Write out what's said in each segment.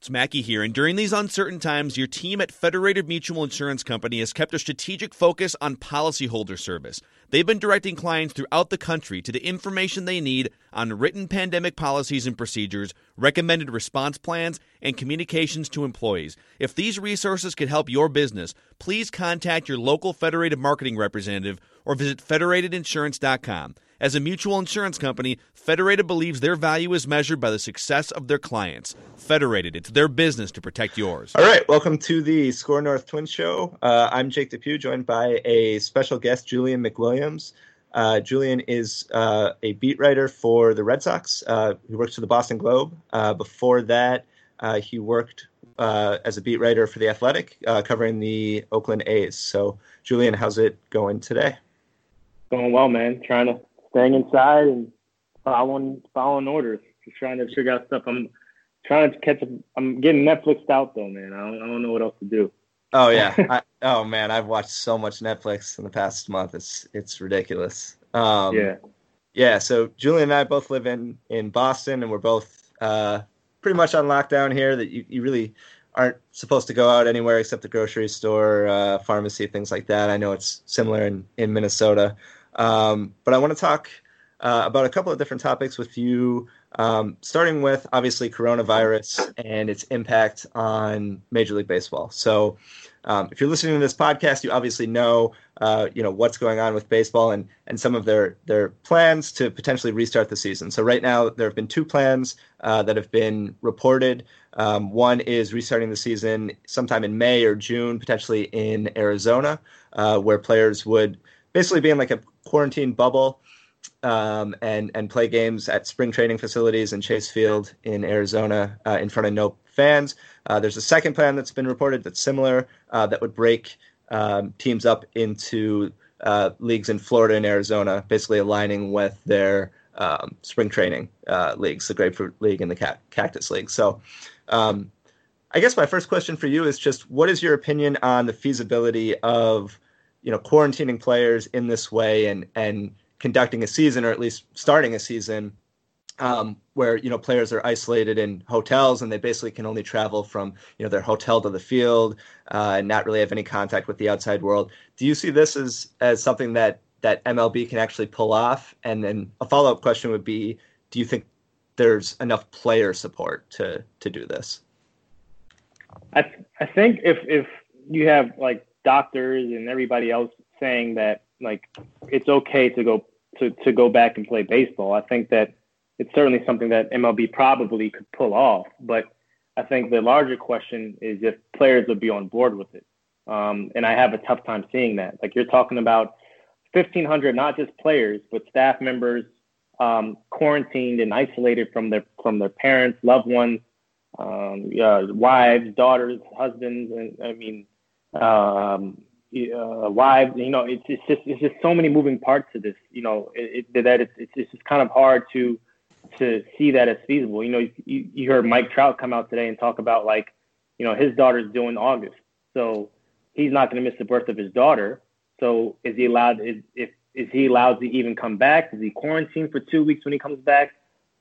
It's Mackey here, and during these uncertain times, your team at Federated Mutual Insurance Company has kept a strategic focus on policyholder service. They've been directing clients throughout the country to the information they need on written pandemic policies and procedures, recommended response plans, and communications to employees. If these resources could help your business, please contact your local Federated marketing representative or visit federatedinsurance.com. As a mutual insurance company, Federated believes their value is measured by the success of their clients. Federated, it's their business to protect yours. All right, welcome to the Skor North Twin Show. Uh, I'm Jake Depue, joined by a special guest, Julian McWilliams. Uh, Julian is uh, a beat writer for the Red Sox. Uh, he works for the Boston Globe. Uh, before that, uh, he worked as a beat writer for the Athletic, covering the Oakland A's. So, Julian, how's it going today? Going well, man. Trying to staying inside and following following orders. Just trying to figure out stuff. I'm trying to catch. I'm getting Netflixed out though, man. I don't, I don't know what else to do. Oh yeah. I, oh man, I've watched so much Netflix in the past month. It's it's ridiculous. Um, yeah. Yeah. So Julian and I both live in in Boston, and we're both uh, pretty much on lockdown here. That you, you really aren't supposed to go out anywhere except the grocery store, uh, pharmacy, things like that. I know it's similar in in Minnesota. Um, but I want to talk uh, about a couple of different topics with you, um, starting with obviously coronavirus and its impact on Major League Baseball. So, um, if you're listening to this podcast, you obviously know, uh, you know what's going on with baseball and and some of their their plans to potentially restart the season. So right now, there have been two plans uh, that have been reported. Um, one is restarting the season sometime in May or June, potentially in Arizona, uh, where players would basically be in like a quarantine bubble um, and and play games at spring training facilities in Chase Field in Arizona uh, in front of no fans. Uh, there's a second plan that's been reported that's similar uh, that would break um, teams up into uh, leagues in Florida and Arizona, basically aligning with their um, spring training uh, leagues, the Grapefruit League and the Cactus League. So. Um, I guess my first question for you is just what is your opinion on the feasibility of you know quarantining players in this way and and conducting a season or at least starting a season um, where you know players are isolated in hotels and they basically can only travel from you know their hotel to the field uh, and not really have any contact with the outside world. Do you see this as as something that that MLB can actually pull off? And then a follow up question would be, do you think there's enough player support to to do this? I I think if if you have like doctors and everybody else saying that like it's okay to go to, to go back and play baseball. I think that it's certainly something that MLB probably could pull off. But I think the larger question is if players would be on board with it. Um, and I have a tough time seeing that. Like you're talking about 1,500, not just players, but staff members um, quarantined and isolated from their from their parents, loved ones, um, uh, wives, daughters, husbands, and I mean, um, uh. You know, it's, it's just it's just so many moving parts to this. You know, it, it, that it's it's just kind of hard to to see that as feasible. You know, you, you heard Mike Trout come out today and talk about like, you know, his daughter's due in August, so he's not going to miss the birth of his daughter. So is he allowed? Is if is he allowed to even come back? Is he quarantined for two weeks when he comes back?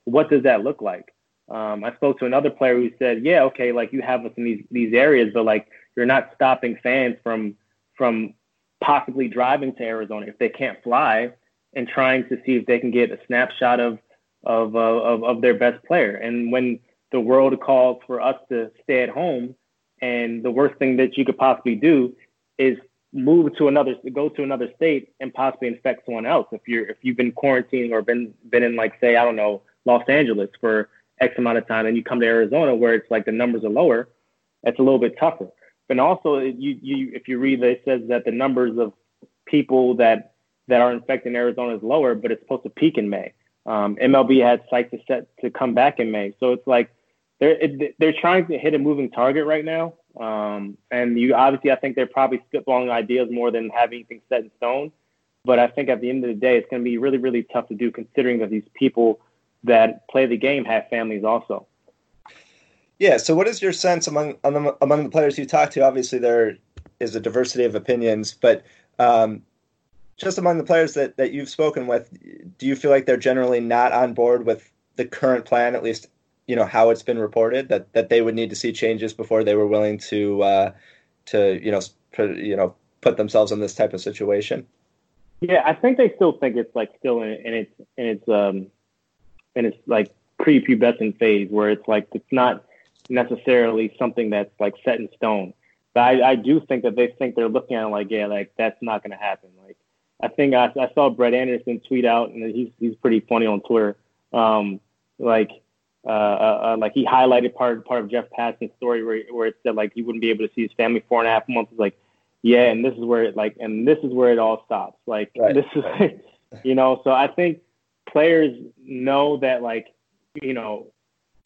What does that look like? Um, I spoke to another player who said, "Yeah, okay, like you have us in these these areas, but like you're not stopping fans from from possibly driving to Arizona if they can't fly and trying to see if they can get a snapshot of of uh, of, of their best player. And when the world calls for us to stay at home, and the worst thing that you could possibly do is move to another go to another state and possibly infect someone else if you're if you've been quarantining or been been in like say I don't know Los Angeles for X amount of time and you come to Arizona where it's like the numbers are lower, it's a little bit tougher. But also, you, you if you read, it says that the numbers of people that that are infected in Arizona is lower, but it's supposed to peak in May. Um, MLB had sites to set to come back in May, so it's like they're it, they're trying to hit a moving target right now. Um, and you obviously, I think they're probably spitballing ideas more than having anything set in stone. But I think at the end of the day, it's going to be really, really tough to do, considering that these people that play the game have families also. Yeah. So, what is your sense among among the players you talk to? Obviously, there is a diversity of opinions, but um, just among the players that, that you've spoken with, do you feel like they're generally not on board with the current plan, at least you know how it's been reported that that they would need to see changes before they were willing to uh, to you know put, you know put themselves in this type of situation. Yeah, I think they still think it's like still in, in its in its um in its like prepubescent phase where it's like it's not necessarily something that's like set in stone. But I, I do think that they think they're looking at it like, yeah, like that's not going to happen. Like I think I, I saw Brett Anderson tweet out, and he's he's pretty funny on Twitter. Um, like uh, uh, uh like he highlighted part part of Jeff Passan's story where where it said like he wouldn't be able to see his family four and a half months. It's like yeah, and this is where it like and this is where it all stops. Like right. this is you know, so I think players know that like you know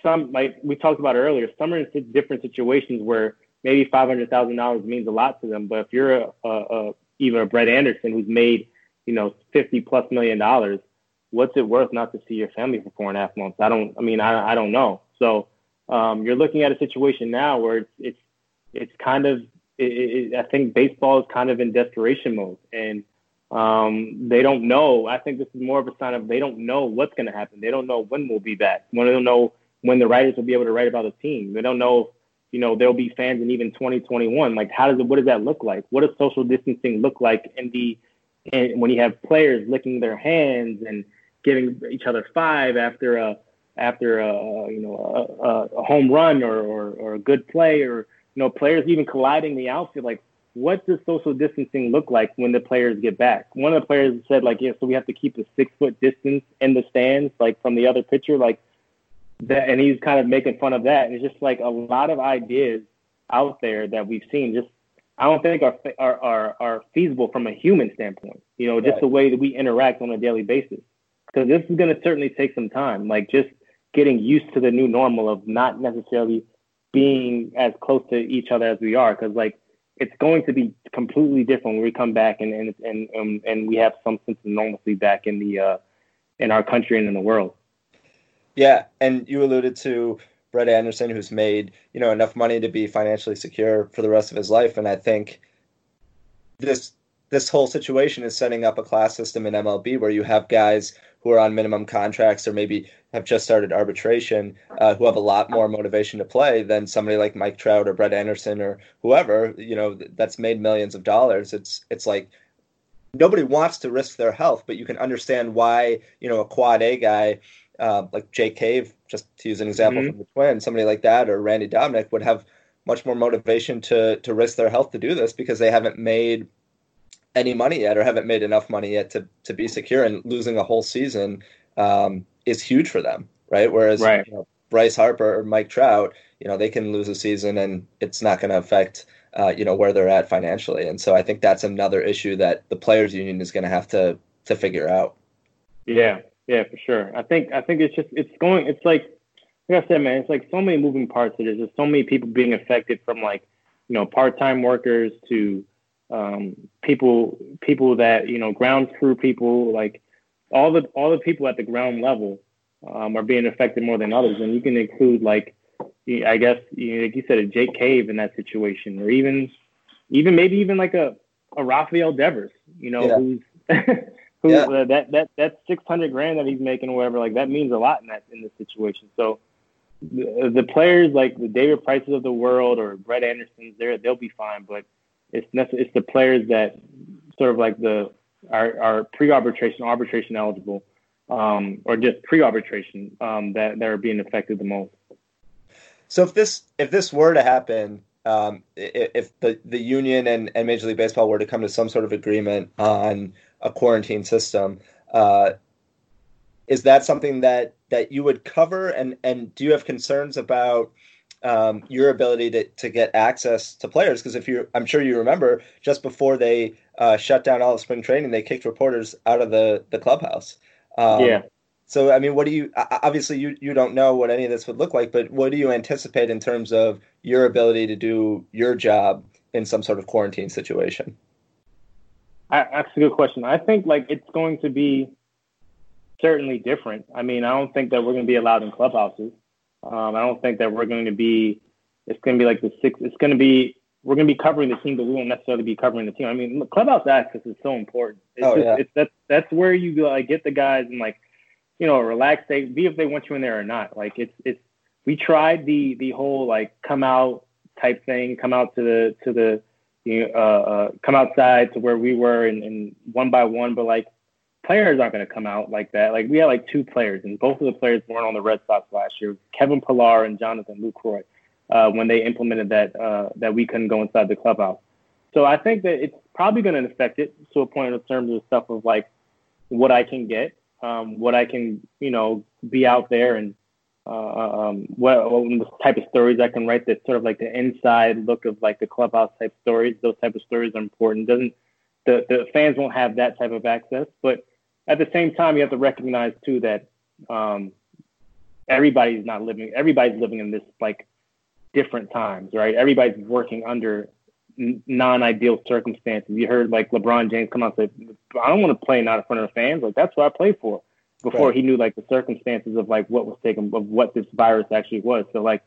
some like we talked about earlier, some are in different situations where maybe five hundred thousand dollars means a lot to them, but if you're a, a, a even a Brett Anderson who's made you know fifty plus million dollars, what's it worth not to see your family for four and a half months? I don't. I mean, I I don't know. So um, you're looking at a situation now where it's it's it's kind of it, it, I think baseball is kind of in desperation mode, and um, they don't know. I think this is more of a sign of they don't know what's going to happen. They don't know when we'll be back. When they don't know when the writers will be able to write about the team. They don't know, you know, there'll be fans in even 2021. Like, how does it? What does that look like? What does social distancing look like in the and when you have players licking their hands and giving each other five after a after a you know a, a home run or, or, or a good play or you know, players even colliding the outfield. Like, what does social distancing look like when the players get back? One of the players said, like, yeah, so we have to keep a six foot distance in the stands, like from the other pitcher, like that. And he's kind of making fun of that. And it's just like a lot of ideas out there that we've seen. Just I don't think are are are, are feasible from a human standpoint. You know, just right. the way that we interact on a daily basis. Because this is going to certainly take some time. Like just getting used to the new normal of not necessarily being as close to each other as we are because like it's going to be completely different when we come back and and and um, and we have some sense of normalcy back in the uh, in our country and in the world. Yeah, and you alluded to Brett Anderson, who's made you know enough money to be financially secure for the rest of his life, and I think this this whole situation is setting up a class system in MLB where you have guys who are on minimum contracts or maybe have just started arbitration uh, who have a lot more motivation to play than somebody like Mike Trout or Brett Anderson or whoever you know that's made millions of dollars. It's it's like nobody wants to risk their health, but you can understand why you know a quad A guy uh, like Jake Cave, just to use an example mm-hmm. from the Twins, somebody like that or Randy Dobnak would have much more motivation to to risk their health to do this because they haven't made any money yet or haven't made enough money yet to to be secure and losing a whole season um, is huge for them right whereas right. You know, bryce harper or mike trout you know they can lose a season and it's not going to affect uh, you know where they're at financially and so i think that's another issue that the players union is going to have to to figure out yeah yeah for sure i think i think it's just it's going it's like like i said man it's like so many moving parts there's just so many people being affected from like you know part-time workers to um, people people that you know ground crew people like all the all the people at the ground level um, are being affected more than others, and you can include like I guess you know, like you said a Jake Cave in that situation, or even even maybe even like a a Rafael Devers, you know, yeah. who's who yeah. uh, that that that six hundred grand that he's making or whatever, like that means a lot in that in this situation. So the, the players like the David Prices of the world or Brett Andersons, they they'll be fine, but it's it's the players that sort of like the are, are pre-arbitration, arbitration eligible, um, or just pre-arbitration um, that that are being affected the most. So if this if this were to happen, um, if the the union and, and Major League Baseball were to come to some sort of agreement on a quarantine system, uh, is that something that that you would cover? And and do you have concerns about um, your ability to, to get access to players. Because if you, I'm sure you remember, just before they uh, shut down all of spring training, they kicked reporters out of the the clubhouse. Um, yeah. So I mean, what do you? Obviously, you you don't know what any of this would look like, but what do you anticipate in terms of your ability to do your job in some sort of quarantine situation? I, that's a good question. I think like it's going to be certainly different. I mean, I don't think that we're going to be allowed in clubhouses. Um, I don't think that we're going to be. It's going to be like the six. It's going to be. We're going to be covering the team, but we won't necessarily be covering the team. I mean, clubhouse access is so important. It's oh, just, yeah. It's, that's that's where you like get the guys and like, you know, relax. They be if they want you in there or not. Like it's it's we tried the the whole like come out type thing, come out to the to the you know, uh, uh, come outside to where we were and, and one by one, but like players aren't going to come out like that. Like we had like two players, and both of the players weren't on the Red Sox last year. Kevin Pillar and Jonathan Lucroy, uh, when they implemented that uh, that we couldn't go inside the clubhouse. So I think that it's probably going to affect it to a point in terms of stuff of like what I can get, um, what I can you know be out there and uh, um, what, what type of stories I can write. That sort of like the inside look of like the clubhouse type stories. Those type of stories are important. Doesn't the the fans won't have that type of access, but at the same time, you have to recognize too that um, everybody's not living. Everybody's living in this like different times, right? Everybody's working under non-ideal circumstances. You heard like LeBron James come out and say, "I don't want to play not in front of the fans. Like that's what I play for." Before right. he knew like the circumstances of like what was taken of what this virus actually was. So like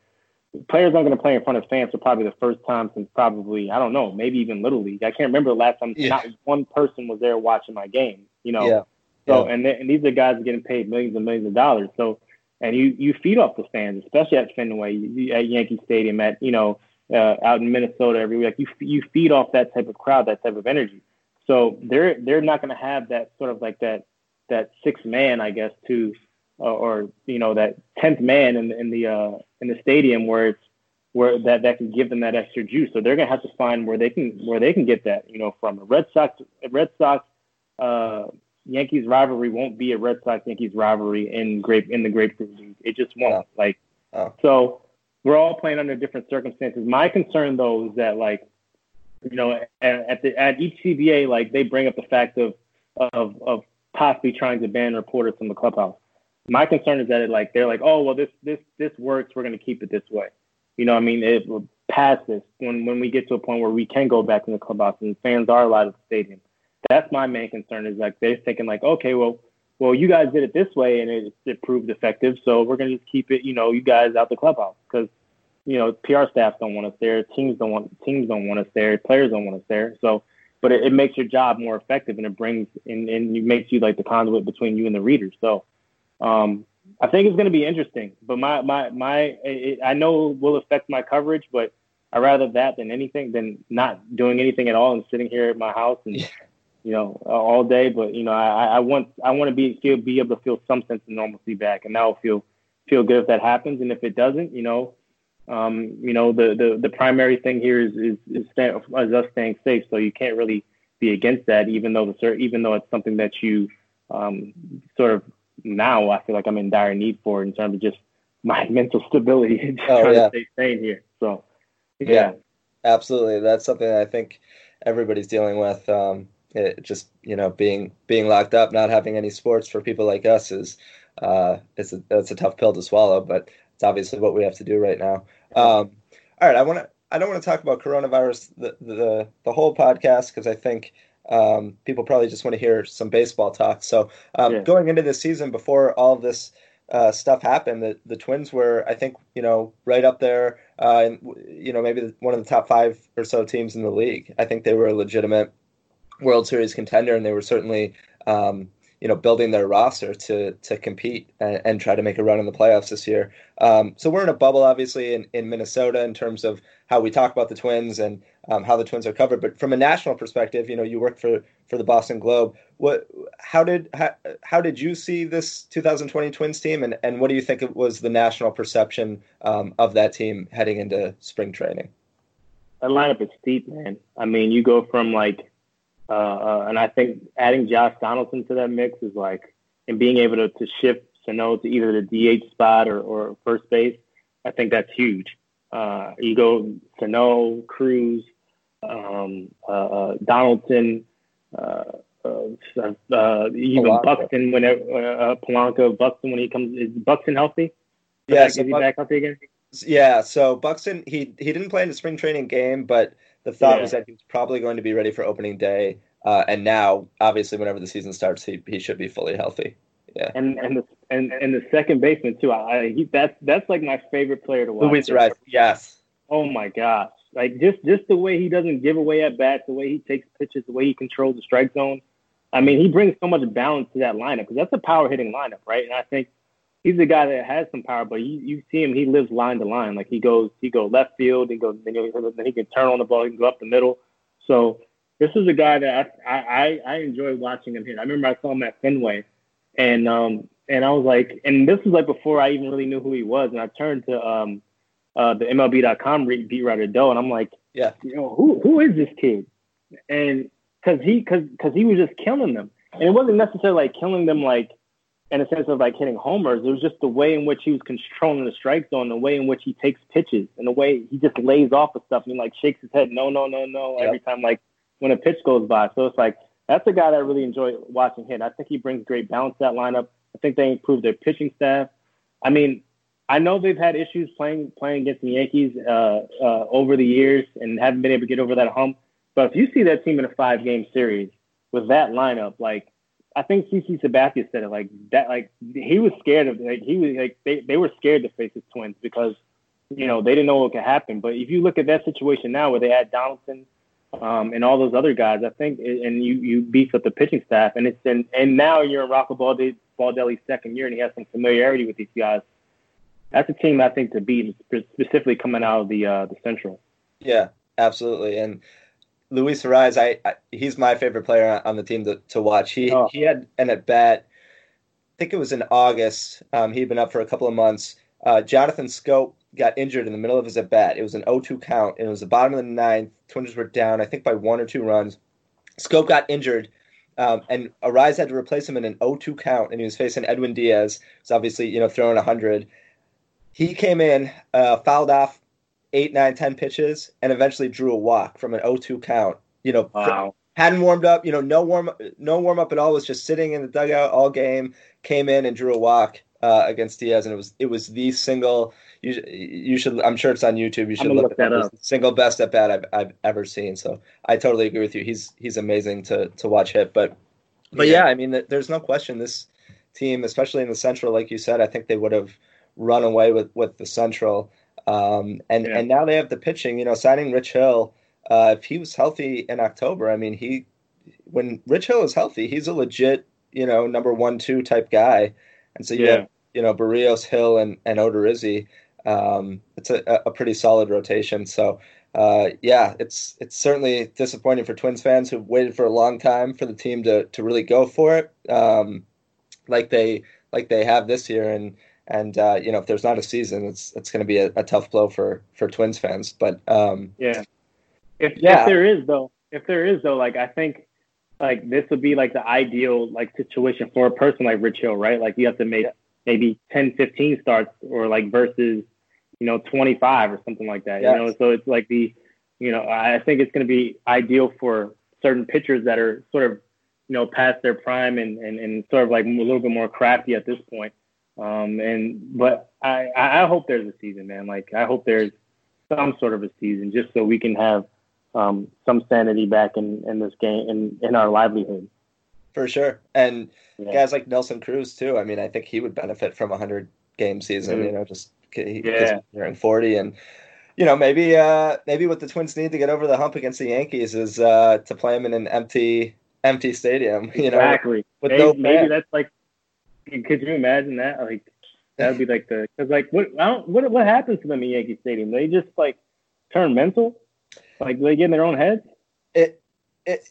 players aren't going to play in front of fans for probably the first time since probably I don't know, maybe even little league. I can't remember the last time yeah. not one person was there watching my game. You know, yeah. So yeah. and, and these are guys getting paid millions and millions of dollars. So and you you feed off the fans, especially at Fenway, at Yankee Stadium, at you know uh, out in Minnesota every week. You you feed off that type of crowd, that type of energy. So they're they're not going to have that sort of like that that sixth man, I guess, to uh, or you know that tenth man in in the uh, in the stadium where it's where that that can give them that extra juice. So they're going to have to find where they can where they can get that, you know, from. The Red Sox Red Sox uh, Yankees rivalry won't be a Red Sox Yankees rivalry in grape in the grapefruit league. It just won't. Oh. Like oh. so, we're all playing under different circumstances. My concern though is that like, you know, at, at the at each CBA, like they bring up the fact of of of possibly trying to ban reporters from the clubhouse. My concern is that it like they're like, oh well, this this this works. We're going to keep it this way. You know, I mean, it will pass this when when we get to a point where we can go back in the clubhouse and fans are allowed at the stadium that's my main concern is like they're thinking like, okay, well, well, you guys did it this way and it, it proved effective, so we're gonna just keep it, you know, you guys out the clubhouse because you know PR staff don't want us there, teams don't want teams don't want us there, players don't want us there. So, but it, it makes your job more effective and it brings and and it makes you like the conduit between you and the readers. So, um, I think it's going to be interesting. But my my my it, I know will affect my coverage, but I rather that than anything than not doing anything at all and sitting here at my house and yeah you know, all day. But you know, I, I want I want to be feel be able to feel some sense of normalcy back, and that will feel feel good if that happens. And if it doesn't, you know, um, you know, the the the primary thing here is is is, stay, is us staying safe. So you can't really be against that, even though the even though it's something that you um, sort of now I feel like I'm in dire need for in terms of just my mental stability and just oh, trying yeah. to stay sane here. So yeah. yeah. absolutely. That's something I think everybody's dealing with. Um, it just you know being being locked up, not having any sports for people like us is uh, it's a, it's a tough pill to swallow, but it's obviously what we have to do right now. Um, all right, I want to I don't want to talk about coronavirus the the, the whole podcast because I think um, people probably just want to hear some baseball talk. So um, yeah. going into this season, before all this uh, stuff happened, the, the Twins were, I think, you know, right up there, uh, and you know, maybe one of the top five or so teams in the league. I think they were a legitimate World Series contender, and they were certainly um, you know building their roster to to compete and, and, try to make a run in the playoffs this year. Um, so we're in a bubble, obviously, in, in Minnesota in terms of how we talk about the Twins and um, how the Twins are covered. But from a national perspective, you know, you work for for the Boston Globe. What how did how, how did you see this 2020 Twins team, and and what do you think it was the national perception um, of that team heading into spring training? That lineup is steep, man. I mean, you go from like uh, uh, and I think adding Josh Donaldson to that mix is like, and being able to, to shift Sano to either the DH spot or, or first base, I think that's huge. Uh, you go Sano, Cruz, um, uh, uh Donaldson, uh, even. Buxton whenever Polanco, Buxton when he comes, is Buxton healthy? Yeah, so is he back healthy again? Yeah, so Buxton he he didn't play in the spring training game, but the thought yeah. was that he was probably going to be ready for opening day. Uh, and now, obviously, whenever the season starts, he, he should be fully healthy. Yeah. And and the and, and the second baseman too. I he, that's that's like my favorite player to watch. Luis Arraez. Yes. Oh my gosh! Like just just the way he doesn't give away at bats, the way he takes pitches, the way he controls the strike zone. I mean, he brings so much balance to that lineup because that's a power hitting lineup, right? And I think he's a guy that has some power, but you, you see him, he lives line to line. Like he goes, he go left field, he goes, then he can turn on the ball, he can go up the middle. So this is a guy that I, I, I enjoy watching him hit. I remember I saw him at Fenway, and um, and I was like, and this was like before I even really knew who he was, and I turned to um, uh, the MLB.com beat writer Doe, and I'm like, yeah, you know, who who is this kid? And because he because because he was just killing them, and it wasn't necessarily like killing them like in a sense of like hitting homers. It was just the way in which he was controlling the strike zone, the way in which he takes pitches, and the way he just lays off of stuff and he like shakes his head, no, no, no, no, every time like when a pitch goes by. So it's like that's a guy that I really enjoy watching hit. I think he brings great balance to that lineup. I think they improved their pitching staff. I mean, I know they've had issues playing playing against the Yankees uh, uh, over the years and haven't been able to get over that hump. But if you see that team in a five game series with that lineup, like I think CC Sabathia said it like that, like he was scared of like he was like they, they were scared to face the Twins because you know they didn't know what could happen. But if you look at that situation now where they had Donaldson um, and all those other guys, I think and you you beef up the pitching staff and it's and and now you're in Rocco Baldelli, Baldelli's second year and he has some familiarity with these guys that's a team I think to beat, specifically coming out of the uh, the Central. Yeah, absolutely. And Luis Arraez, I, I, he's my favorite player on the team to, to watch. He oh. he had an at bat. I think it was in August. Um, he'd been up for a couple of months. Uh, Jonathan Schoop got injured in the middle of his at bat. It was an 0-2 count, and it was the bottom of the ninth. Twins were down, I think, by one or two runs. Scope got injured, um, and Arraez had to replace him in an 0-2 count, and he was facing Edwin Diaz. Who's obviously you know throwing 100 he came in, uh, fouled off eight, nine, ten pitches, and eventually drew a walk from an 0-2 count. You know, wow. hadn't warmed up. You know, no warm, no warm up at all. Was just sitting in the dugout all game. Came in and drew a walk uh, against Diaz, and it was it was the single. You, you should. I'm sure it's on YouTube. You should look, look that up. Single best at bat I've, I've ever seen. So I totally agree with you. He's he's amazing to to watch hit. But but yeah, yeah I mean, there's no question this team, especially in the Central, like you said, I think they would have run away with with the Central. Um, and yeah. and now they have the pitching. You know, signing Rich Hill. Uh, if he was healthy in October, I mean, he when Rich Hill is healthy, he's a legit you know number one two type guy. And so you yeah. have you know Berrios, Hill, and and Odorizzi. Um, it's a, a pretty solid rotation. So. Uh, yeah, it's it's certainly disappointing for Twins fans who've waited for a long time for the team to to really go for it, um, like they like they have this year. And and uh, you know if there's not a season, it's it's going to be a, a, tough blow for for Twins fans. But um, yeah, if yeah. if there is though, if there is though, like I think like this would be like the ideal like situation for a person like Rich Hill, right? Like you have to make maybe 10, 15 starts or like versus you know 25 or something like that. Yes. You know, so it's like the you know I think it's going to be ideal for certain pitchers that are sort of you know past their prime and, and, and sort of like a little bit more crafty at this point. Um, and but I, I hope there's a season, man. Like I hope there's some sort of a season just so we can have um, some sanity back in, in this game in, in our livelihood. For sure. And yeah. guys like Nelson Cruz too. I mean, I think he would benefit from a hundred game season, mm-hmm. you know, just he, yeah. hearing 40 and you know, maybe uh, maybe what the Twins need to get over the hump against the Yankees is uh, to play them in an empty empty stadium. You know, exactly. With maybe, no maybe that's like could you imagine that? Like that would be like the because like what I don't, what what happens to them in Yankee Stadium? They just like turn mental, like they get in their own heads. It it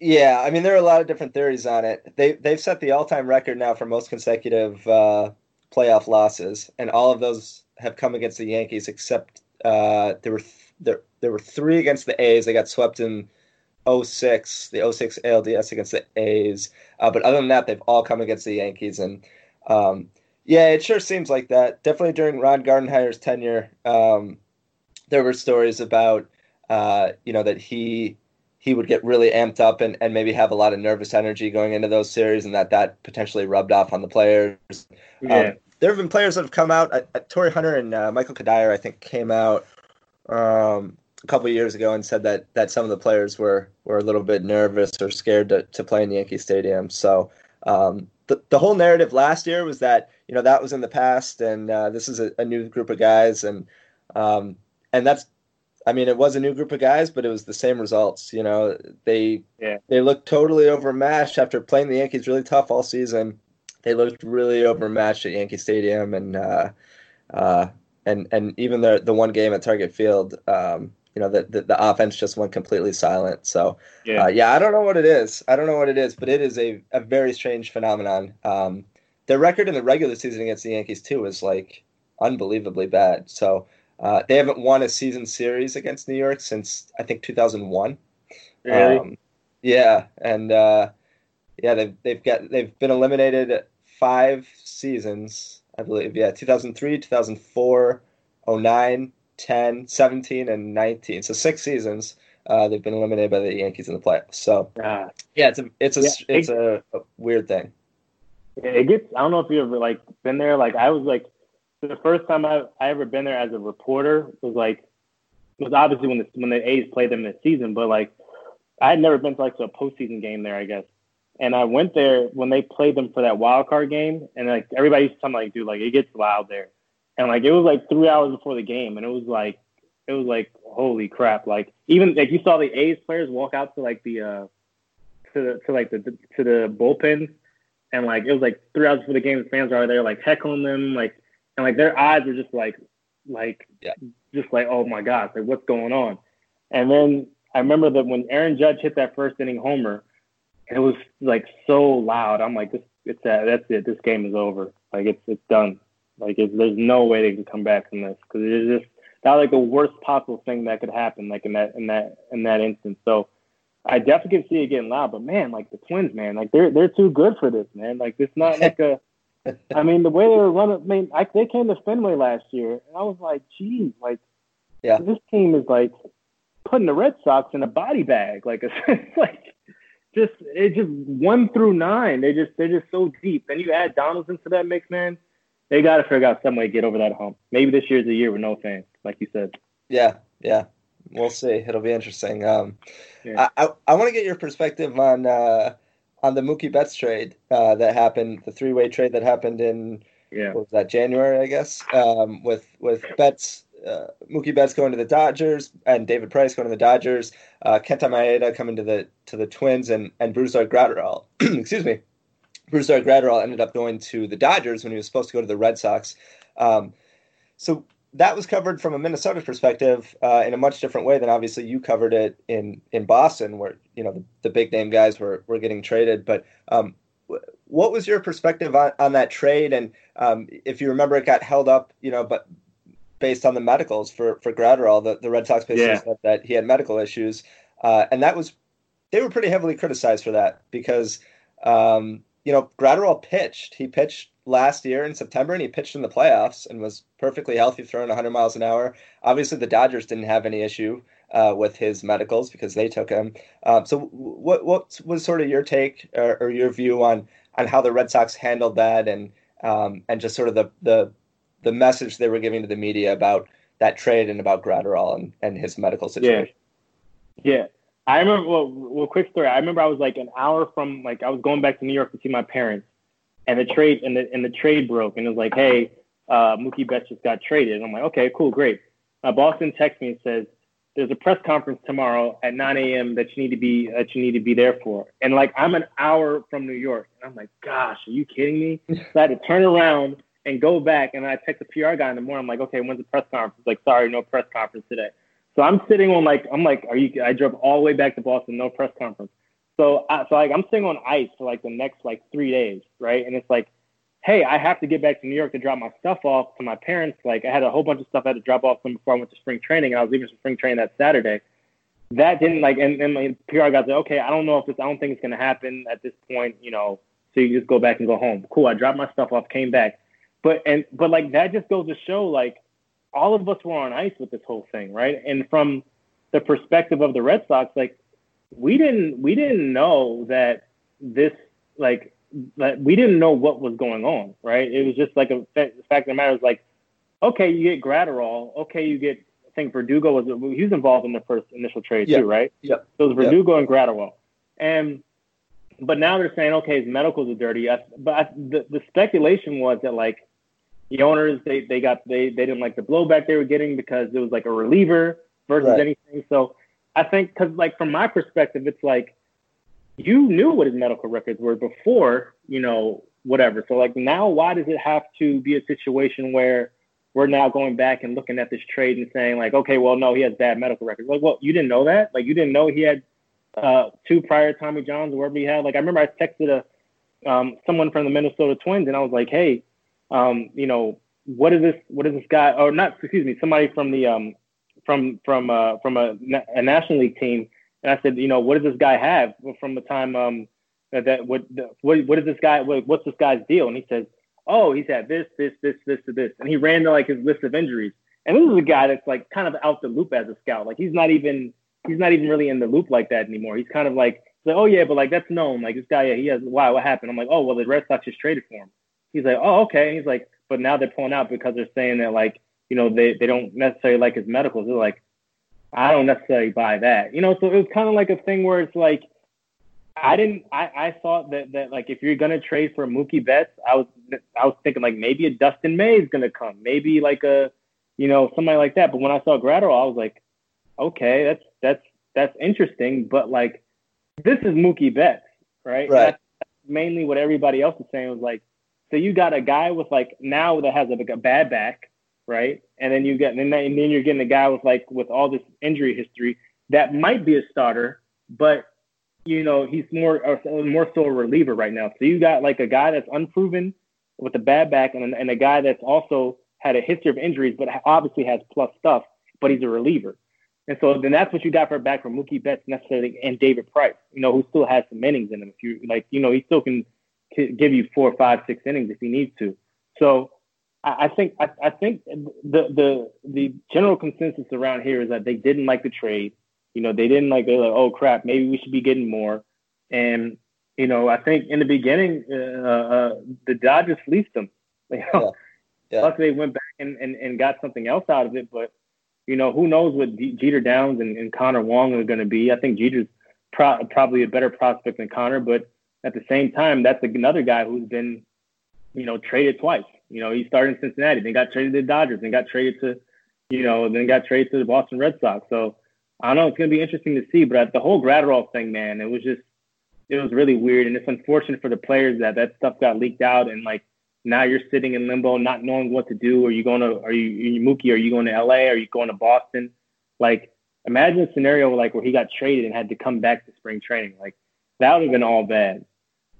yeah. I mean, there are a lot of different theories on it. They they've set the all time record now for most consecutive uh, playoff losses, and all of those have come against the Yankees, except uh, there were th- there there were three against the A's. They got swept in 06, the 06 ALDS against the A's. Uh, but other than that, they've all come against the Yankees. And um, yeah, it sure seems like that. Definitely during Ron Gardenhire's tenure, um, there were stories about, uh, you know, that he he would get really amped up and, and maybe have a lot of nervous energy going into those series and that that potentially rubbed off on the players. Yeah. Um, there have been players that have come out. Uh, Torii Hunter and uh, Michael Cuddyer, I think, came out um, a couple years ago and said that that some of the players were were a little bit nervous or scared to, to play in the Yankee Stadium. So um, the the whole narrative last year was that you know that was in the past and uh, this is a, a, new group of guys and um, and that's I mean it was a new group of guys, but it was the same results. You know they yeah. they looked totally overmatched after playing the Yankees really tough all season. they looked really overmatched at Yankee Stadium, and uh, uh, and and even the the one game at Target Field, um, you know, the, the, the offense just went completely silent. So yeah. Uh, yeah, I don't know what it is. I don't know what it is, but it is a, a very strange phenomenon. Um, their record in the regular season against the Yankees too is like unbelievably bad. So uh, they haven't won a season series against New York since I think 2001. Really? Um, yeah, and uh, yeah, they've they've got they've been eliminated five seasons, I believe. Yeah, 2003, 2004, 09, 10, 17, and 19. So six seasons. Uh, they've been eliminated by the Yankees in the playoffs. So uh, yeah, it's a it's a yeah, it's it, a, a, weird thing. It gets. I don't know if you've ever like been there. Like I was like the first time I I ever been there as a reporter was like was obviously when the when the A's played them this season, but like I had never been to like to a postseason game there. I guess and I went there when they played them for that wild card game, and like everybody used to tell me like, dude, like it gets loud there, and like it was like three hours before the game, and it was like it was like holy crap, like even like you saw the A's players walk out to like the uh to the to like the to the bullpen, and like it was like three hours before the game, the fans are there like heckling them, like and like their eyes were just like like yeah. just like oh my gosh, like what's going on, and then I remember that when Aaron Judge hit that first inning homer it was like so loud. I'm like, this, it's that, that's it. This game is over. Like it's it's done. Like it's, there's no way they can come back from this because it is just that like the worst possible thing that could happen. Like in that in that in that instance. So I definitely can see it getting loud. But man, like the Twins, man, like they're they're too good for this, man. Like it's not like a. I mean, the way they were running. I mean, I, they came to Fenway last year, and I was like, geez, like, yeah, this team is like putting the Red Sox in a body bag. Like it's like just it just one through nine. They just they're just so deep. Then you add Donaldson to that mix, man. They got to figure out some way to get over that hump. Maybe this year's the year with no fans, like you said. Yeah, yeah, we'll see. It'll be interesting. Um, yeah. I I, I want to get your perspective on uh, on the Mookie Betts trade uh, that happened, the three way trade that happened in yeah what was that January, I guess, um, with with Betts uh, Mookie Betts going to the Dodgers and David Price going to the Dodgers, uh, Kenta Maeda coming to the to the Twins, and and Brusdar Graterol. excuse me, Brusdar Graterol ended up going to the Dodgers when he was supposed to go to the Red Sox. Um, so that was covered from a Minnesota perspective uh, in a much different way than obviously you covered it in in Boston, where you know the, the big name guys were were getting traded. But um, what was your perspective on, on that trade? And um, if you remember, it got held up, you know, but based on the medicals for for Graterol. The, the Red Sox basically yeah. said that he had medical issues, uh, and that was they were pretty heavily criticized for that because um, you know Graterol pitched. He pitched last year in September, and he pitched in the playoffs and was perfectly healthy, throwing 100 miles an hour. Obviously, the Dodgers didn't have any issue. Uh, with his medicals because they took him. Um, so, what what was sort of your take or, or, your view on on how the Red Sox handled that and um, and just sort of the the the message they were giving to the media about that trade and about Graterol and, and his medical situation. Yeah. yeah. I remember, well, well, quick story. I remember I was like an hour from, like, I was going back to New York to see my parents, and the trade and the and the trade broke, and it was like, hey, uh, Mookie Betts just got traded. And I'm like, okay, cool, great. My boss then texts me and says, there's a press conference tomorrow at 9 a.m. that you need to be that you need to be there for. And like I'm an hour from New York, and I'm like, gosh, are you kidding me? so I had to turn around and go back. And I text the PR guy in the morning. I'm like, okay, when's the press conference? Like, sorry, no press conference today. So I'm sitting on like, I'm like, are you? I drove all the way back to Boston, no press conference. So, I, so like, I'm sitting on ice for like the next like three days, right? And it's like, hey, I have to get back to New York to drop my stuff off to my parents. Like, I had a whole bunch of stuff I had to drop off them before I went to spring training, and I was leaving for spring training that Saturday. That didn't like, and, and my PR guy said, okay, I don't know if this, I don't think it's gonna happen at this point, you know. So you just go back and go home. Cool. I dropped my stuff off, came back but and but like that just goes to show like all of us were on ice with this whole thing, right? And from the perspective of the Red Sox, like we didn't we didn't know that this like that we didn't know what was going on, right? It was just like a the fact of the matter is like, okay, you get Graterol, okay, you get I think Verdugo was he was involved in the first initial trade yeah. too, right? Yeah. So it was Verdugo and Graterol, and but now they're saying okay, his medicals are dirty. But I, the the speculation was that like the owners they they got they they didn't like the blowback they were getting because it was like a reliever versus right. anything. So I think because like from my perspective, it's like you knew what his medical records were before, you know, whatever. So like now, why does it have to be a situation where we're now going back and looking at this trade and saying like, okay, well, no, he has bad medical records. Like, well, you didn't know that? Like, you didn't know he had uh, two prior Tommy Johns or whatever he had. Like, I remember I texted a um, someone from the Minnesota Twins and I was like, hey, um, you know, what is this? What is this guy? Or not? Excuse me, somebody from the um, from from uh, from a, a National League team. And I said, you know, what does this guy have from the time um, that, that what, what what is this guy? What, what's this guy's deal? And he says, oh, he's had this, this, this, this, to this, and he ran to like his list of injuries. And this is a guy that's like kind of out the loop as a scout. Like he's not even he's not even really in the loop like that anymore. He's kind of like, like oh yeah, but like that's known. Like this guy, yeah, he has why what happened? I'm like, oh well, the Red Sox just traded for him. He's like, oh okay. And he's like, but now they're pulling out because they're saying that like you know they they don't necessarily like his medicals. They're like, I don't necessarily buy that. You know, so it was kind of like a thing where it's like I didn't. I, I thought that that like if you're gonna trade for Mookie Betts, I was I was thinking like maybe a Dustin May is gonna come, maybe like a you know somebody like that. But when I saw Graterol, I was like, okay, that's that's that's interesting. But like this is Mookie Betts, right? Right. That's, mainly what everybody else was saying was like, so you got a guy with like now that has like a bad back, right? And then you get and then, and then you're getting a guy with like with all this injury history that might be a starter, but you know, he's more more so a reliever right now. So you got like a guy that's unproven with a bad back, and and a guy that's also had a history of injuries, but obviously has plus stuff, but he's a reliever. And so then that's what you got for back from Mookie Betts necessarily and David Price, you know, who still has some innings in him. If you like, you know, he still can give you four, five, six innings if he needs to. So I, I think I, I think the the the general consensus around here is that they didn't like the trade. You know, they didn't like, they're like, oh crap, maybe we should be getting more. And, you know, I think in the beginning, uh, uh, the Dodgers fleeced them. You know? yeah. Yeah. Luckily, they went back and, and, and got something else out of it. But, you know, who knows what Jeter Downs and, and Connor Wong are going to be. I think Jeter's pro- probably a better prospect than Connor. But at the same time, that's another guy who's been, you know, traded twice. You know, he started in Cincinnati, then got traded to the Dodgers, then got traded to, you know, then got traded to the Boston Red Sox. So, I don't know. It's going to be interesting to see. But the whole Graterol thing, man, it was just, it was really weird. And it's unfortunate for the players that that stuff got leaked out. And like now you're sitting in limbo, not knowing what to do. Are you going to, are you, are you Mookie, are you going to LA? Are you going to Boston? Like, imagine a scenario like where he got traded and had to come back to spring training. Like, that would have been all bad.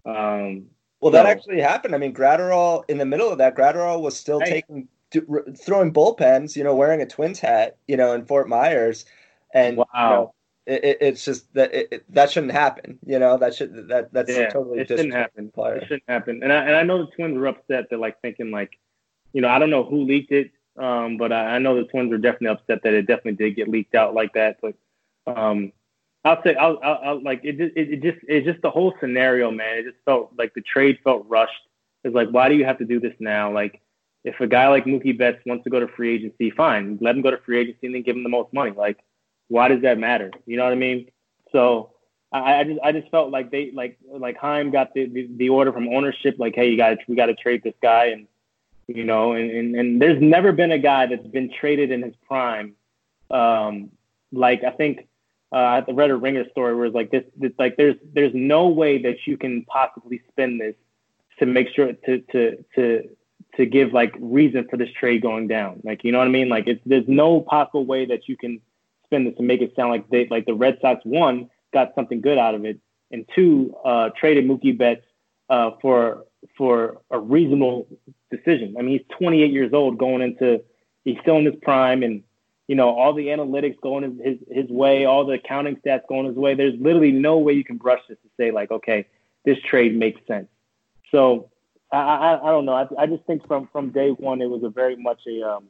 Um, well, that so, actually happened. I mean, Graterol, in the middle of that, Graterol was still hey. taking, throwing bullpens, you know, wearing a Twins hat, you know, in Fort Myers and wow. You know, it, it's just that it, that shouldn't happen. You know, that should that that's yeah, totally it shouldn't happen. Player. It shouldn't happen. And I and I know the Twins were upset. They're like thinking like, you know, I don't know who leaked it, um, but I, I know the Twins were definitely upset that it definitely did get leaked out like that. But um, I'll say I'll, I'll, I'll like it, it. It just it's just the whole scenario, man. It just felt like the trade felt rushed. It's like why do you have to do this now? Like if a guy like Mookie Betts wants to go to free agency, fine, let him go to free agency and then give him the most money. Like why does that matter? You know what I mean? So I, I just I just felt like they like like Chaim got the, the, the order from ownership like hey you got we got to trade this guy and you know and, and and there's never been a guy that's been traded in his prime um like I think uh, I read a Ringer story where it's like this, like there's there's no way that you can possibly spin this to make sure to to to to give like reason for this trade going down like you know what I mean like it's there's no possible way that you can spin this to make it sound like they like the Red Sox one got something good out of it, and two uh, traded Mookie Betts uh, for for a reasonable decision. I mean, he's 28 years old, going into he's still in his prime, and you know all the analytics going his his way, all the accounting stats going his way. There's literally no way you can brush this to say like, okay, this trade makes sense. So I I, I don't know. I, I just think from from day one it was a very much a um,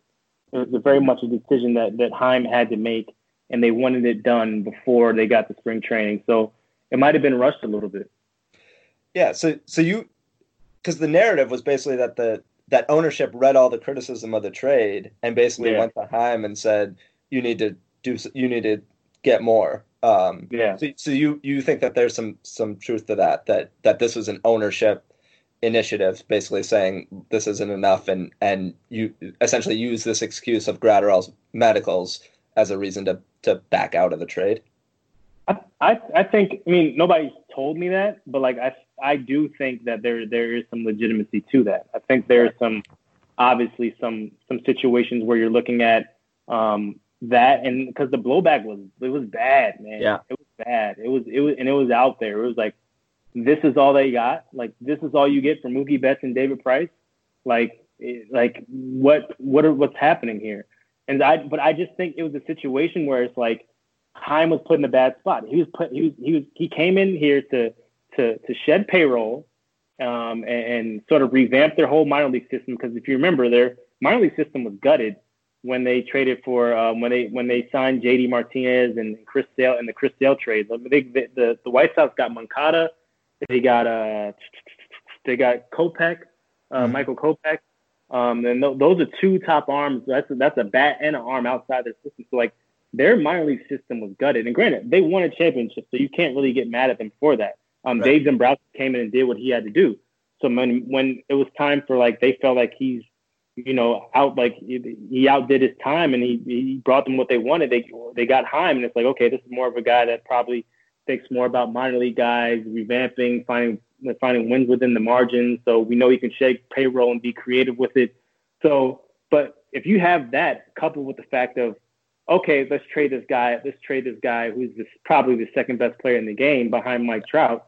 it was a very much a decision that that Chaim had to make and they wanted it done before they got to spring training. So it might have been rushed a little bit. Yeah. So so you because the narrative was basically that the that ownership read all the criticism of the trade and basically yeah. went to Chaim and said you need to do you need to get more. Um, yeah. So, so you you think that there's some some truth to that that that this was an ownership initiative basically saying this isn't enough and and you essentially use this excuse of Graterol's medicals as a reason to to back out of the trade? I, I I think I mean nobody's told me that, but like I I do think that there there is some legitimacy to that. I think there's some obviously some some situations where you're looking at um, that and because the blowback was it was bad, man. Yeah, it was bad. It was it was and it was out there. It was like this is all they got. Like this is all you get from Mookie Betts and David Price. Like like what what are what's happening here? And I but I just think it was a situation where it's like Chaim was put in a bad spot. He was put he was he was he came in here to to to shed payroll um, and, and, sort of revamp their whole minor league system because if you remember their minor league system was gutted when they traded for um, when they when they signed JD Martinez and Chris Sale and the Chris Sale trade. They, the the White Sox got Moncada, they got uh they got Kopech, uh, mm-hmm. Michael Kopech. Um, and th- those are two top arms. That's a, that's a bat and an arm outside their system. So like their minor league system was gutted. And granted, they won a championship, so you can't really get mad at them for that. Um, right. Dave Dombrowski came in and did what he had to do. So when when it was time for like they felt like he's you know out like he outdid his time and he he brought them what they wanted. They they got Chaim and it's like okay, this is more of a guy that probably thinks more about minor league guys, revamping, finding finding wins within the margins. So we know he can shake payroll and be creative with it. So, but if you have that coupled with the fact of, okay, let's trade this guy, let's trade this guy who's this, probably the second best player in the game behind Mike Trout,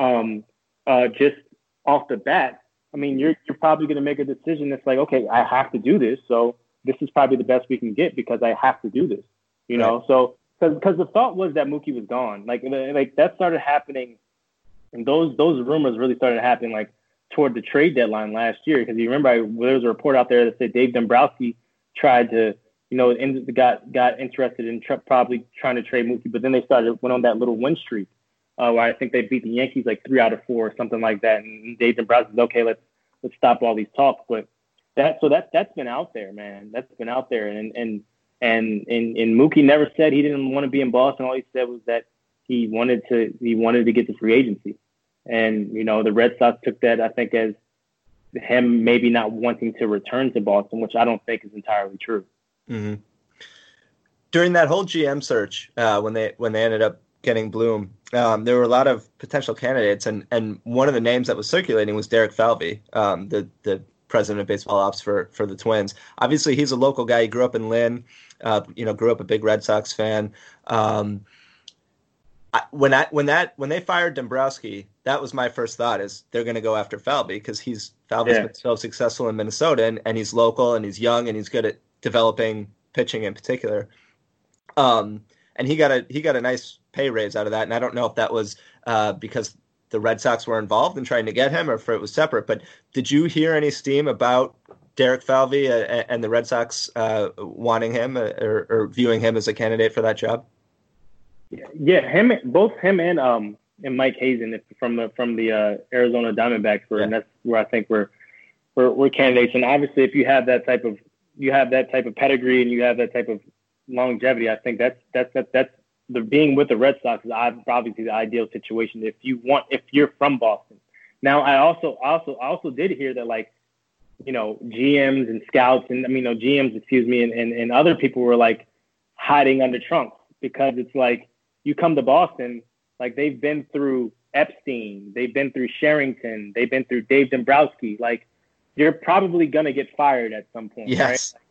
um, uh, just off the bat, I mean, you're you're probably going to make a decision that's like, okay, I have to do this, so this is probably the best we can get because I have to do this, you know. So because the thought was that Mookie was gone, like like that started happening, and those those rumors really started happening like toward the trade deadline last year. Because you remember I, there was a report out there that said Dave Dombrowski tried to you know got got interested in probably trying to trade Mookie, but then they started went on that little win streak uh, where I think they beat the Yankees like three out of four or something like that. And Dave Dombrowski says, okay, let's let's stop all these talks. But that so that that's been out there, man. That's been out there. And and and and, and Mookie never said he didn't want to be in Boston. All he said was that he wanted to he wanted to get to free agency. And you know the Red Sox took that I think as him maybe not wanting to return to Boston, which I don't think is entirely true. Mm-hmm. During that whole GM search, uh, when they when they ended up getting Bloom, um, there were a lot of potential candidates, and, and one of the names that was circulating was Derek Falvey, um, the the president of baseball ops for for the Twins. Obviously, he's a local guy. He grew up in Lynn. Uh, you know, grew up a big Red Sox fan. Um, I, when I when that when they fired Dombrowski, that was my first thought is they're going to go after Falvey because he's Falvey's yeah. been so successful in Minnesota and, and he's local and he's young and he's good at developing pitching in particular. Um, and he got a he got a nice pay raise out of that. And I don't know if that was uh, because the Red Sox were involved in trying to get him or if it was separate. But did you hear any steam about Derek Falvey uh, and the Red Sox uh, wanting him uh, or, or, viewing him as a candidate for that job? Yeah, him, both him and um and Mike Hazen from the from the uh, Arizona Diamondbacks were, yeah. and that's where I think we're, we're we're candidates. And obviously, if you have that type of you have that type of pedigree and you have that type of longevity, I think that's that's that's, that's the being with the Red Sox is obviously the ideal situation if you want if you're from Boston. Now, I also also also did hear that like you know GMs and scouts and I mean no GMs excuse me and, and, and other people were like hiding under trunks because it's like you come to Boston like they've been through Epstein, they've been through Cherington, they've been through Dave Dombrowski. Like you're probably gonna get fired at some point. Yes. Right?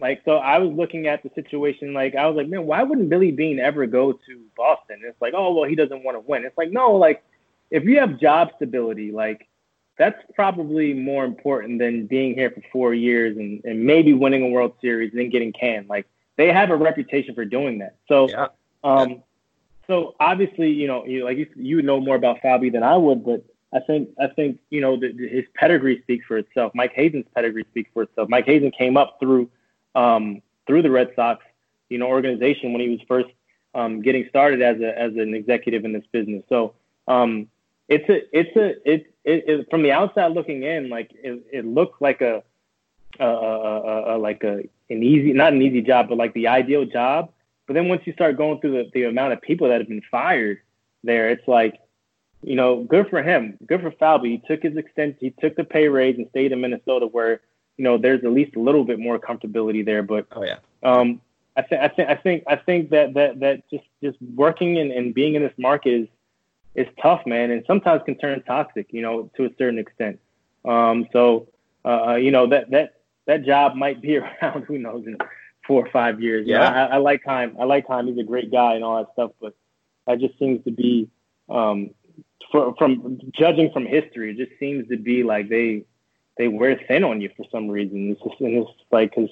Like, so I was looking at the situation, like, I was like, man, why wouldn't Billy Beane ever go to Boston? It's like, oh, well, he doesn't want to win. It's like, no, like, if you have job stability, like, that's probably more important than being here for four years and, and maybe winning a World Series and then getting canned. Like, they have a reputation for doing that. So, yeah. um, so obviously, you know, you like you, you know more about Falvey than I would, but I think I think you know the, his pedigree speaks for itself. Mike Hazen's pedigree speaks for itself. Mike Hazen came up through um, through the Red Sox, you know, organization when he was first um, getting started as a as an executive in this business. So um, it's a it's a it, it, it, from the outside looking in, like it, it looked like a, a, a, a, like a an easy not an easy job, but like the ideal job. But then once you start going through the, the amount of people that have been fired there, it's like, you know, good for him, good for Falvey. He took his extent, he took the pay raise and stayed in Minnesota where you know, there's at least a little bit more comfortability there. But oh yeah, um, I think I think I think I think that that that just just working and, and being in this market is is tough, man, and sometimes can turn toxic, you know, to a certain extent. Um, so uh, uh you know that that that job might be around. Who knows in four or five years? Yeah, you know, I, I like Chaim. I like Chaim. He's a great guy and all that stuff, but that just seems to be um, for, from judging from history. It just seems to be like they they wear thin on you for some reason. It's just and it's like because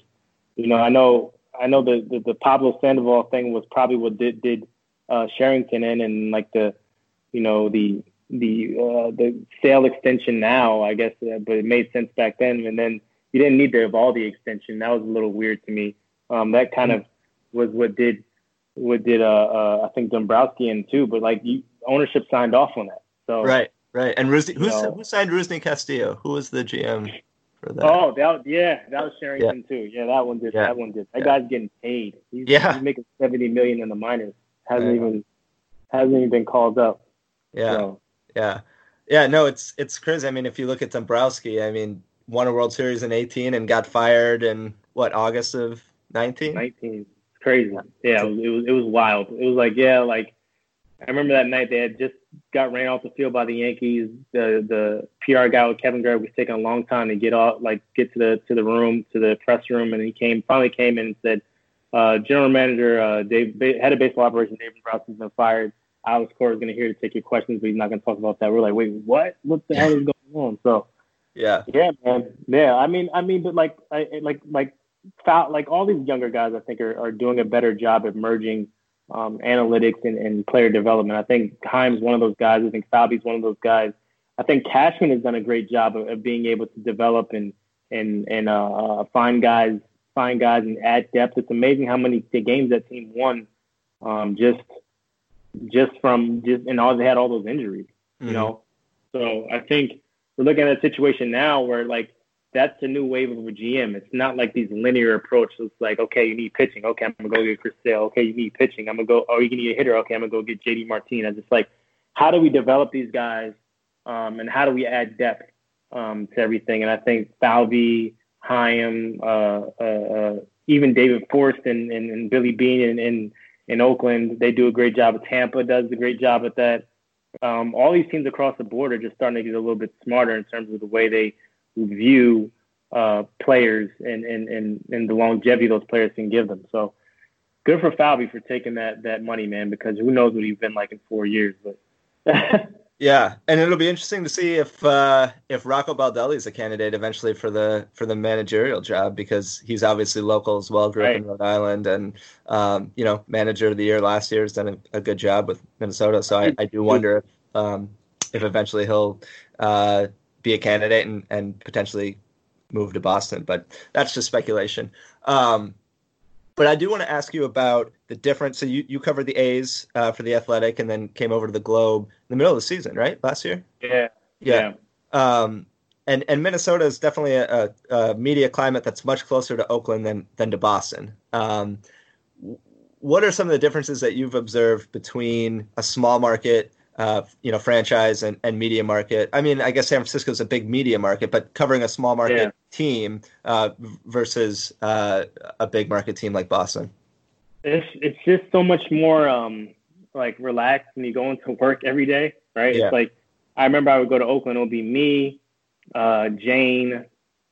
you know I know I know the, the, the Pablo Sandoval thing was probably what did did uh, Cherington in, and like the, you know the the uh, the Sale extension now, I guess, uh, but it made sense back then. And then you didn't need the Eovaldi extension. That was a little weird to me. Um, that kind of was what did what did uh, uh I think Dombrowski in too. But like you, ownership signed off on that. So right, right. And who, who signed Rusney Castillo? Who was the GM? for that. Oh, that yeah, that was Cherington yeah. too. Yeah, that one did. Yeah. That one did. That yeah. guy's getting paid. He's, yeah, he's making seventy million in the minors. Hasn't even hasn't even been called up. Yeah, so. yeah, yeah. No, it's it's crazy. I mean, if you look at Dombrowski, I mean, won a World Series in eighteen and got fired in what August of nineteen. Nineteen. Crazy. Yeah, it was, it was it was wild. It was like yeah, like I remember that night they had just got ran off the field by the Yankees. The the PR guy with Kevin Gregg was taking a long time to get off, like get to the to the room, to the press room, and he came finally came in and said, uh, "General Manager uh, Dave, head of baseball operations David Dombrowski's been fired. Alex Cora is going to here to take your questions, but he's not going to talk about that." We're like, "Wait, what? What the hell is going on?" So, yeah, yeah, man, yeah. I mean, I mean, but like, I like like foul, like all these younger guys, I think are are doing a better job at merging um, analytics and, and, player development. I think Chaim's one of those guys. I think Falvey's one of those guys. I think Cashman has done a great job of, of being able to develop and and and uh, uh, find guys, find guys and add depth. It's amazing how many games that team won, um, just just from just and all they had all those injuries. Mm-hmm. You know, so I think we're looking at a situation now where like that's a new wave of a GM. It's not like these linear approaches like, okay, you need pitching. Okay, I'm gonna go get Chris Sale. Okay, you need pitching. I'm gonna go. Oh, you need a hitter. Okay, I'm gonna go get JD Martinez. It's like, how do we develop these guys, um, and how do we add depth um, to everything? And I think Falvey, Chaim, uh, uh, uh, even David Forst and, and, and Billy Beane in, in in Oakland, they do a great job. Tampa does a great job at that. Um, all these teams across the board are just starting to get a little bit smarter in terms of the way they view uh, players and, and, and, and the longevity those players can give them. So good for Falvey for taking that, that money, man, because who knows what he's been like in four years. But yeah, and it'll be interesting to see if uh, if Rocco Baldelli is a candidate eventually for the for the managerial job because he's obviously local as well, grew right. up in Rhode Island, and um, you know, manager of the year last year has done a, a good job with Minnesota. So I, I do wonder if um, if eventually he'll uh, be a candidate and, and potentially move to Boston, but that's just speculation. Um, but I do want to ask you about the difference. So you, you covered the A's uh, for the Athletic, and then came over to the Globe in the middle of the season, right? Last year. Yeah. Yeah. yeah. Um, and and Minnesota is definitely a, a, media climate that's much closer to Oakland than than to Boston. Um, what are some of the differences that you've observed between a small market uh, you know, franchise and, and media market. I mean, I guess San Francisco is a big media market, but covering a small market yeah. team uh, versus uh, a big market team like Boston. It's it's just so much more um, like relaxed when you go into work every day, right? Yeah. It's like I remember I would go to Oakland. It would be me, uh, Jane,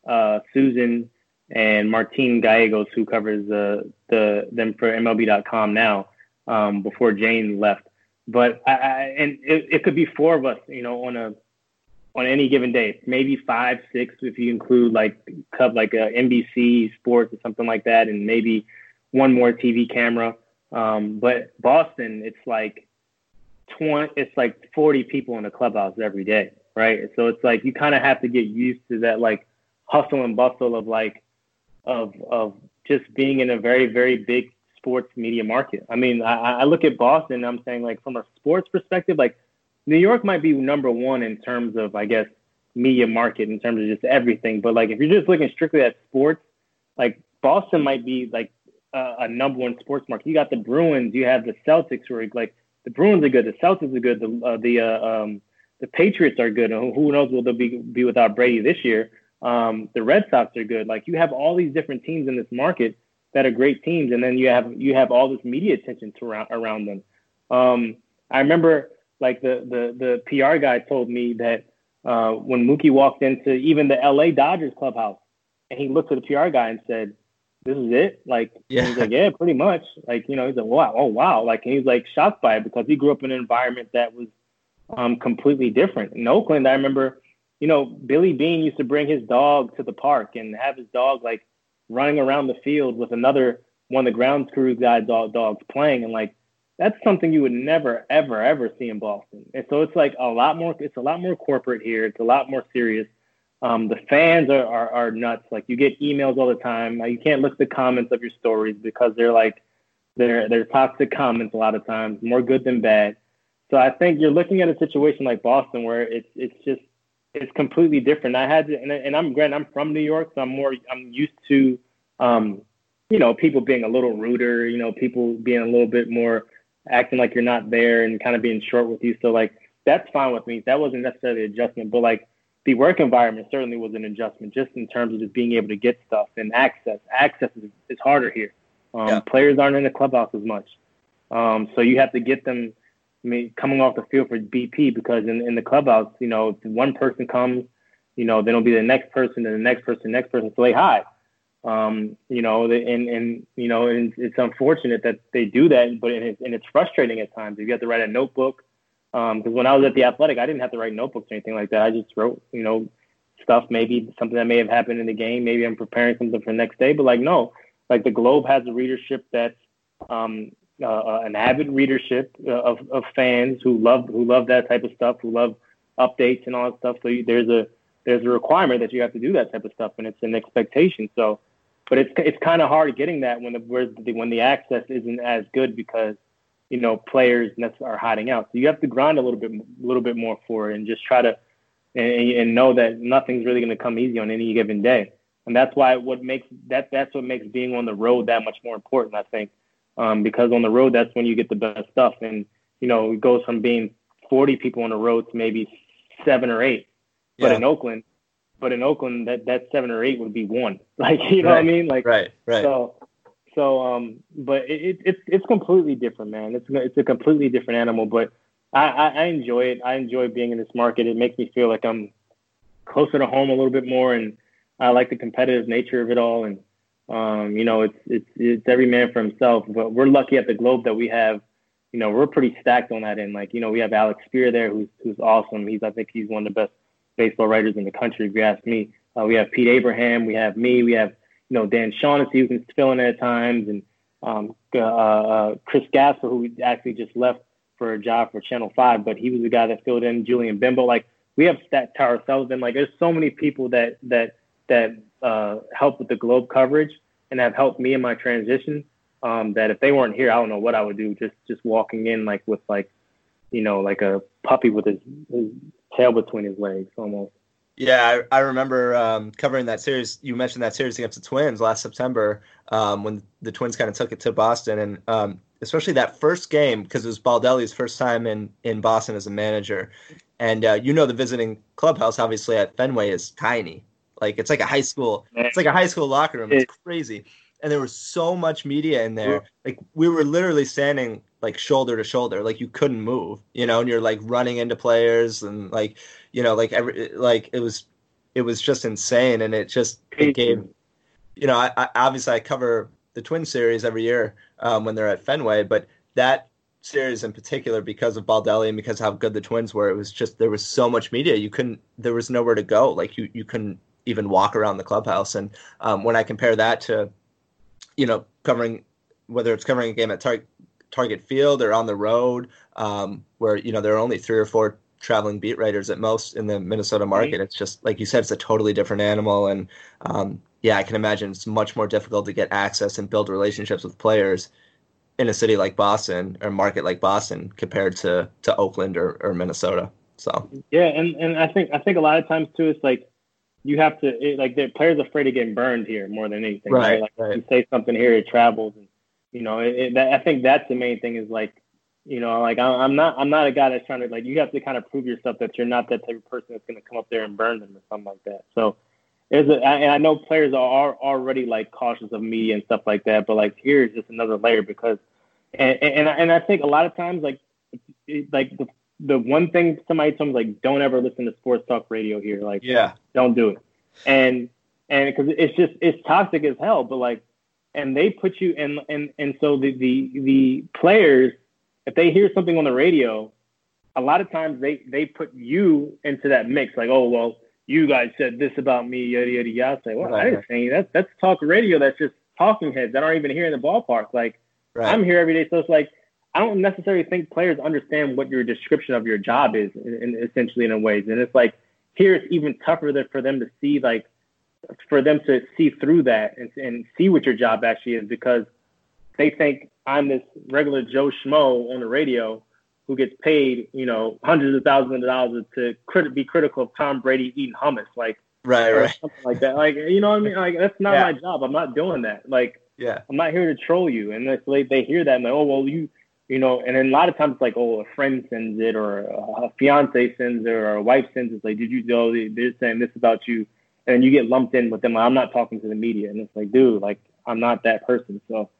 uh, Susan, and Martin Gallegos, who covers the the them for MLB.com now. Um, before Jane left, but I, and it, it could be four of us, you know, on a on any given day, maybe five, six if you include like cup like a NBC Sports or something like that, and maybe one more TV camera. Um, but Boston, it's like twenty, it's like forty people in the clubhouse every day, right? So it's like you kind of have to get used to that like hustle and bustle of like of of just being in a very very big sports media market. I mean, I, I look at Boston. I'm saying like from a sports perspective, like New York might be number one in terms of I guess media market in terms of just everything. But like if you're just looking strictly at sports, like Boston might be like a, a number one sports market. You got the Bruins, you have the Celtics, who are like the Bruins are good, the Celtics are good, the uh, the uh, um, the Patriots are good. And who knows will they be be without Brady this year? Um, the Red Sox are good. Like you have all these different teams in this market that are great teams, and then you have you have all this media attention to around around them. Um, I remember like the the the PR guy told me that uh, when Mookie walked into even the LA Dodgers clubhouse, and he looked at the PR guy and said, "This is it." Like yeah. he's like, "Yeah, pretty much." Like you know, he's like, "Wow, oh wow!" Like he's like shocked by it because he grew up in an environment that was um, completely different. In Oakland, I remember, you know, Billy Beane used to bring his dog to the park and have his dog like running around the field with another one of the grounds crew guy dog, dogs playing, and like that's something you would never, ever, ever see in Boston. And so it's like a lot more. It's a lot more corporate here. It's a lot more serious. Um, the fans are, are, are nuts. Like you get emails all the time. You can't look at the comments of your stories because they're like they're they're toxic comments a lot of times, more good than bad. So I think you're looking at a situation like Boston where it's it's just it's completely different. I had to, and, and I'm granted I'm from New York, so I'm more I'm used to um, you know people being a little ruder, you know people being a little bit more acting like you're not there and kind of being short with you. So like that's fine with me. That wasn't necessarily an adjustment, but like the work environment certainly was an adjustment just in terms of just being able to get stuff and access. Access is, is harder here. Um, yeah. Players aren't in the clubhouse as much. Um, so you have to get them mean, coming off the field for BP because in, in the clubhouse, you know, if one person comes, you know, then it'll be the next person and the next person, next person say hi. Um, you know, and and you know, and it's unfortunate that they do that, but it's, and it's frustrating at times. If You have to write a notebook. Because um, when I was at the Athletic, I didn't have to write notebooks or anything like that. I just wrote, you know, stuff, maybe something that may have happened in the game. Maybe I'm preparing something for the next day. But like, no, like the Globe has a readership that's um, uh, an avid readership uh, of, of fans who love who love that type of stuff, who love updates and all that stuff. So you, there's a there's a requirement that you have to do that type of stuff, and it's an expectation. So, but it's it's kind of hard getting that when the when the access isn't as good because you know players are hiding out. So you have to grind a little bit a little bit more for it, and just try to and, and know that nothing's really going to come easy on any given day. And that's why what makes that that's what makes being on the road that much more important. I think um, because on the road that's when you get the best stuff. And you know, it goes from being 40 people on the road to maybe seven or eight. But yeah. in Oakland, but in Oakland, that that seven or eight would be one. Like you know right. what I mean? Like right, right. So, so um, but it, it, it's it's completely different, man. It's it's a completely different animal. But I, I, I enjoy it. I enjoy being in this market. It makes me feel like I'm closer to home a little bit more, and I like the competitive nature of it all. And um, you know, it's it's it's every man for himself. But we're lucky at the Globe that we have. You know, we're pretty stacked on that end. Like, you know, we have Alex Speier there, who's who's awesome. He's I think he's one of the best baseball writers in the country, if you ask me. Uh, we have Pete Abraham, we have me, we have you know Dan Shaughnessy who can fill in at times, and um, uh, uh, Chris Gasper who actually just left for a job for Channel Five, but he was the guy that filled in Julian Benbow. Like we have Stat Tara Sullivan. Like there's so many people that that that uh, help with the Globe coverage and have helped me in my transition. Um, that if they weren't here, I don't know what I would do. Just just walking in like with like, you know, like a puppy with his, his tail between his legs almost. Yeah, I, I remember um, covering that series. You mentioned that series against the Twins last September um, when the Twins kind of took it to Boston, and um, especially that first game because it was Baldelli's first time in in Boston as a manager. And uh, you know the visiting clubhouse, obviously at Fenway, is tiny. Like it's like a high school. It's like a high school locker room. It's crazy. And there was so much media in there. Like we were literally standing like shoulder to shoulder. Like you couldn't move, you know, and you're like running into players and like, you know, like every like it was it was just insane and it just it gave you know, I, I obviously I cover the Twin series every year um, when they're at Fenway, but that series in particular because of Baldelli and because how good the Twins were, it was just there was so much media you couldn't there was nowhere to go. Like you you couldn't even walk around the clubhouse. And um, when I compare that to, you know, covering whether it's covering a game at Tar- Target Field or on the road, um, where you know there are only three or four traveling beat writers at most in the Minnesota market. Right. It's just like you said, it's a totally different animal, and um, yeah, I can imagine it's much more difficult to get access and build relationships with players in a city like Boston or market like Boston compared to to Oakland or, or Minnesota. So yeah, and and I think I think a lot of times too, it's like you have to it, like the players afraid of getting burned here more than anything. Right. right? Like right. you say something here, it travels, and you know, it, it, that, I think that's the main thing is like, you know, like I, I'm not I'm not a guy that's trying to like you have to kind of prove yourself that you're not that type of person that's going to come up there and burn them or something like that. So there's a, and I know players are already like cautious of media and stuff like that, but like here's just another layer because, and and and I think a lot of times like like the the one thing somebody told me is like don't ever listen to sports talk radio here, like yeah, don't do it, and and because it's just it's toxic as hell, but like and they put you in and and so the the the players if they hear something on the radio, a lot of times they they put you into that mix like oh well you guys said this about me, yada yada yada. Say, well, right. I didn't say any. That's that's talk radio. That's just talking heads that aren't even here in the ballpark. Like right. I'm here every day, so it's like I don't necessarily think players understand what your description of your job is, in, in, essentially in a ways. And it's like here it's even tougher for them to see, like for them to see through that and, and see what your job actually is because they think I'm this regular Joe Schmo on the radio who gets paid, you know, hundreds of thousands of dollars to crit- be critical of Tom Brady eating hummus, like right, right, something like that. Like, you know what I mean? Like, that's not yeah. my job. I'm not doing that. Like, yeah, I'm not here to troll you. And it's like they hear that and like, oh well, you, you know, and then a lot of times it's like, oh, a friend sends it or a fiance sends it or a wife sends it. It's like, did you know they're saying this about you? And you get lumped in with them. Like, I'm not talking to the media, and it's like, dude, like I'm not that person. So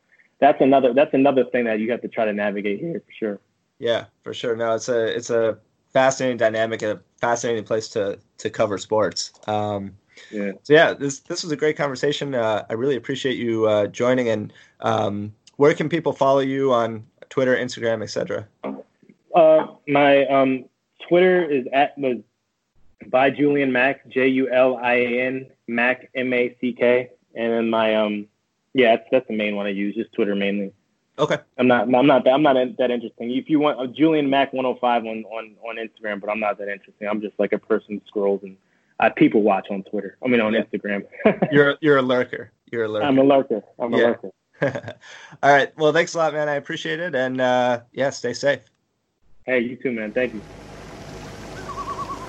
that's another that's another thing that you have to try to navigate here for sure. Yeah, for sure. No, it's a it's a fascinating dynamic and a fascinating place to to cover sports. Um, yeah. So yeah, this this was a great conversation. Uh, I really appreciate you uh, joining. And um, where can people follow you on Twitter, Instagram, etc.? Uh, my um, Twitter is at was by Julian Mack, J U L I A N Mack M A C K, and then my um yeah, that's, that's the main one I use, just Twitter mainly. Okay. I'm not. I'm not. I'm not that interesting. If you want uh, Julian Mack 105 on, on on Instagram, but I'm not that interesting. I'm just like a person who scrolls and I people watch on Twitter. I mean on yeah. Instagram. you're you're a lurker. You're a lurker. I'm a lurker. I'm yeah. a lurker. All right. Well, thanks a lot, man. I appreciate it, and uh, yeah, stay safe. Hey, you too, man. Thank you.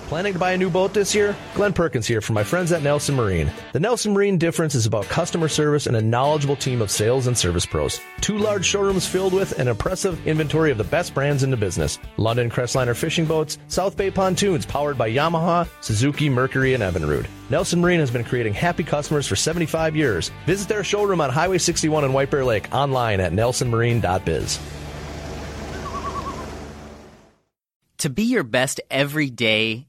Planning to buy a new boat this year? Glenn Perkins here from my friends at Nelson Marine. The Nelson Marine difference is about customer service and a knowledgeable team of sales and service pros. Two large showrooms filled with an impressive inventory of the best brands in the business. London Crestliner fishing boats, South Bay pontoons powered by Yamaha, Suzuki, Mercury, and Evinrude. Nelson Marine has been creating happy customers for 75 years. Visit their showroom on Highway 61 in White Bear Lake online at nelsonmarine.biz. To be your best every day,